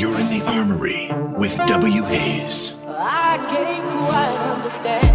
You're in the Armory with W. Haze. I can't quite understand.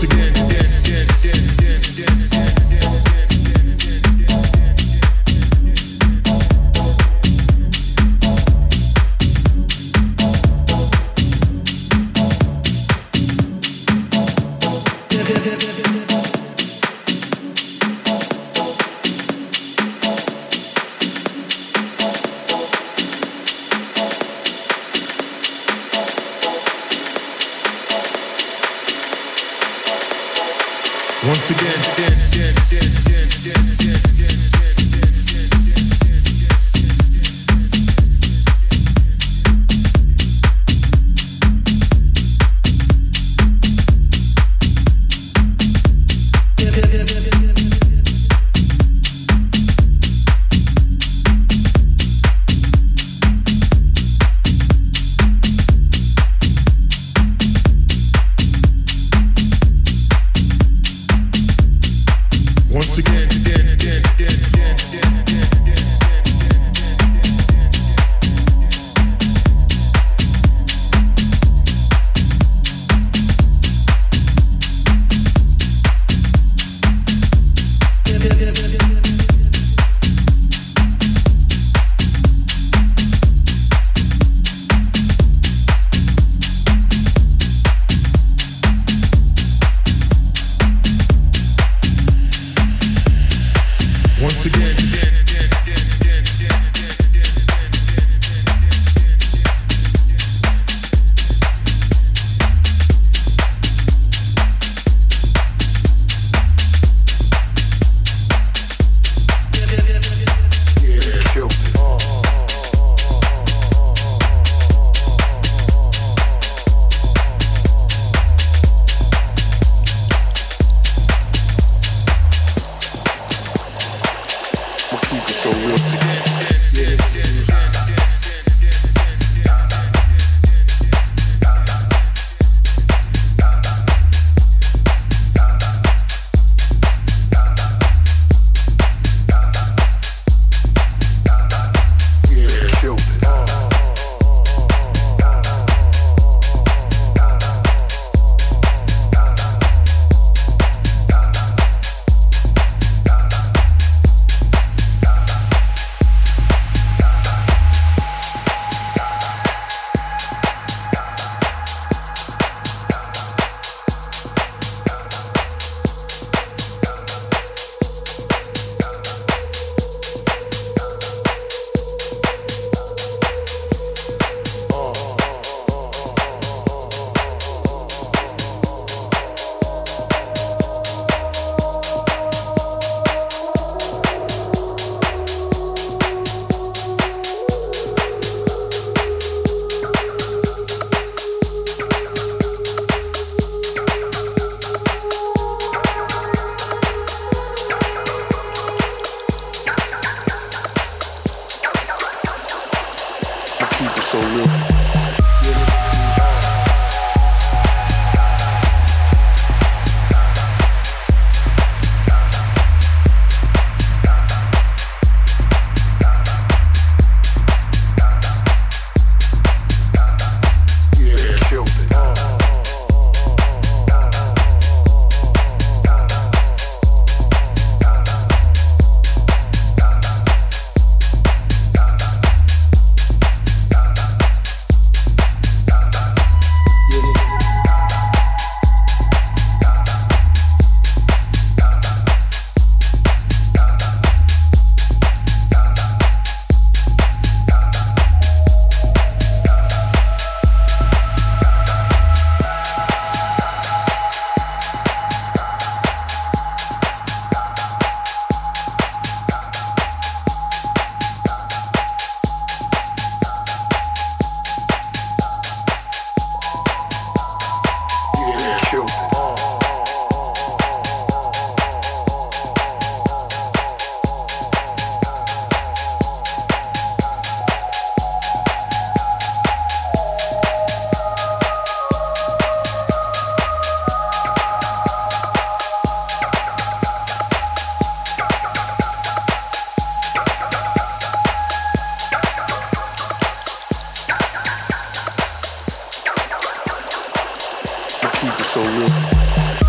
Again. so real. keep it so real.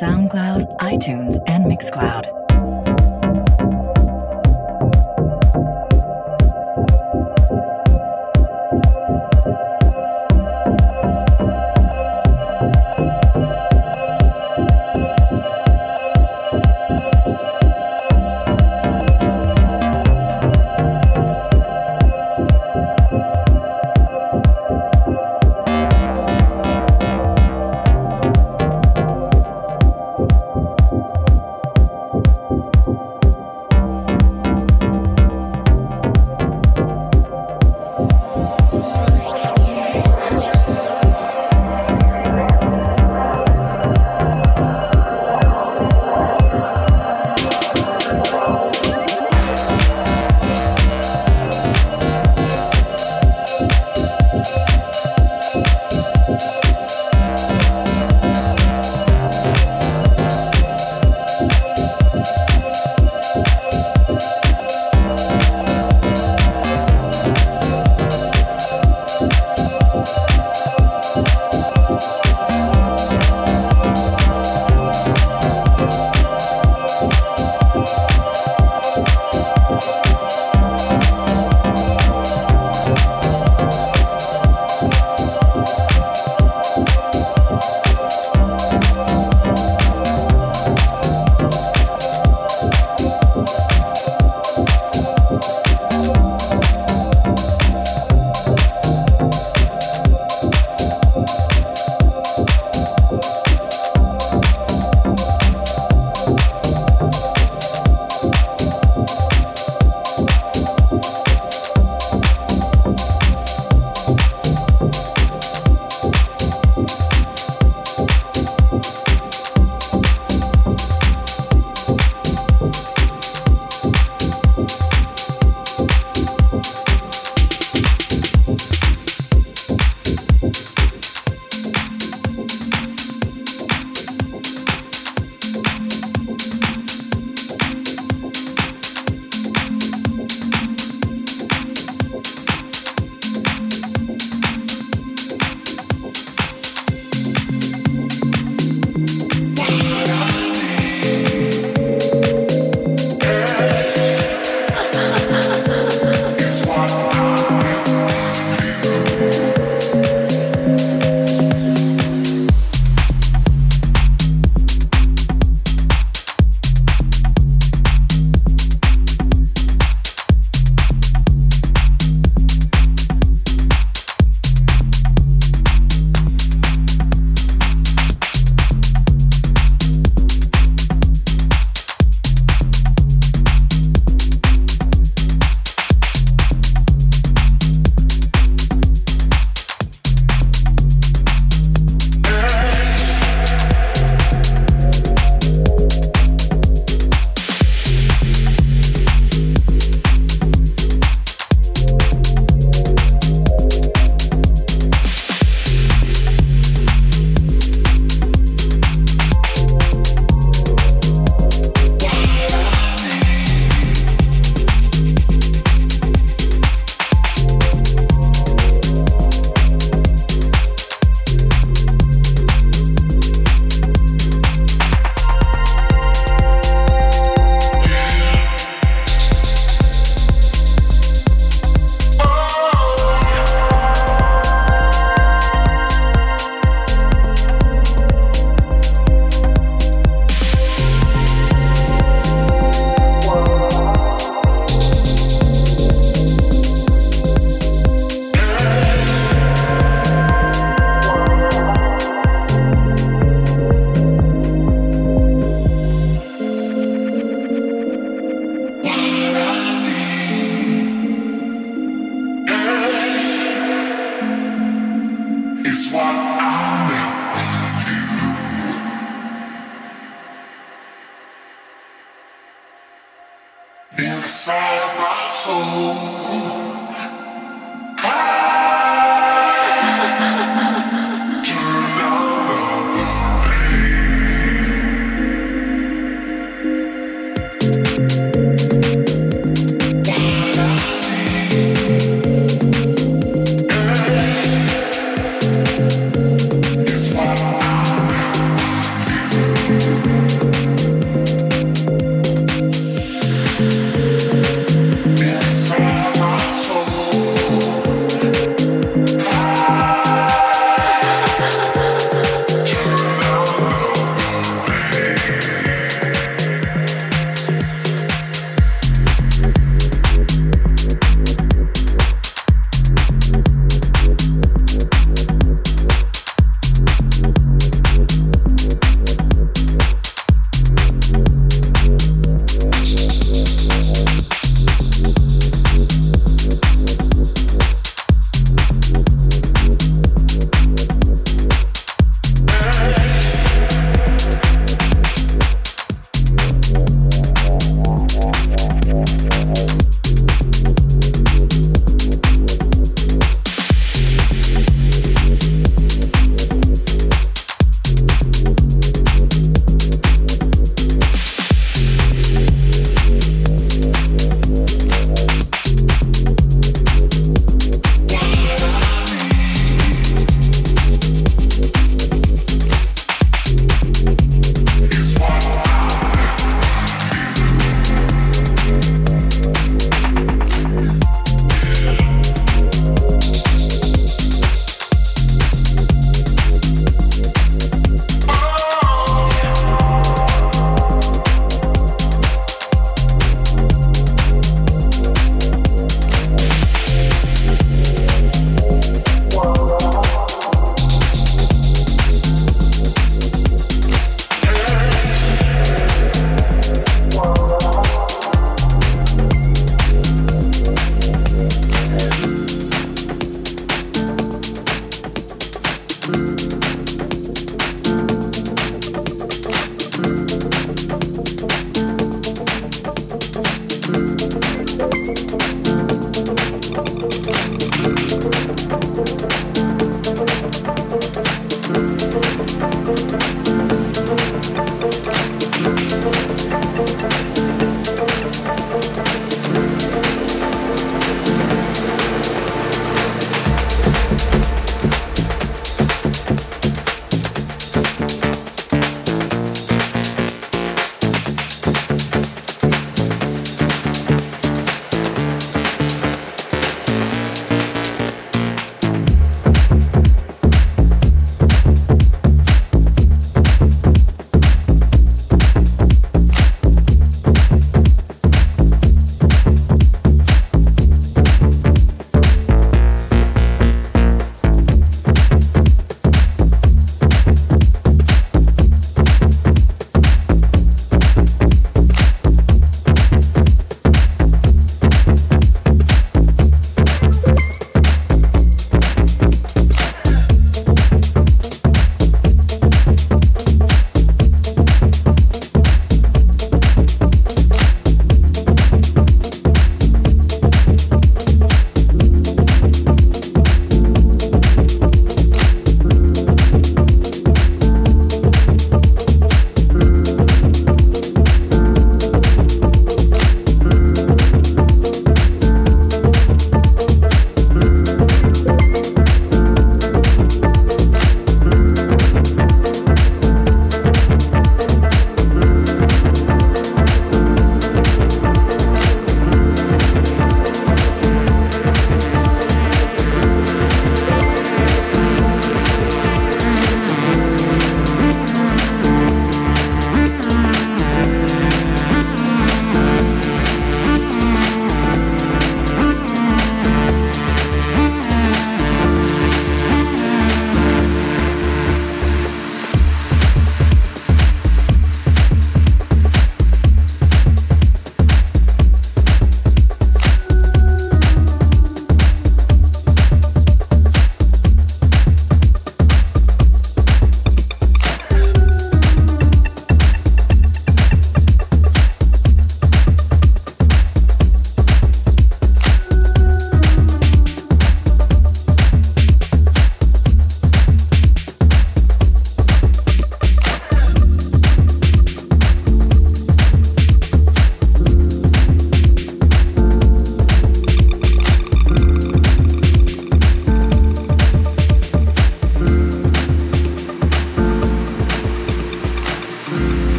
SoundCloud, iTunes, and Mixcloud.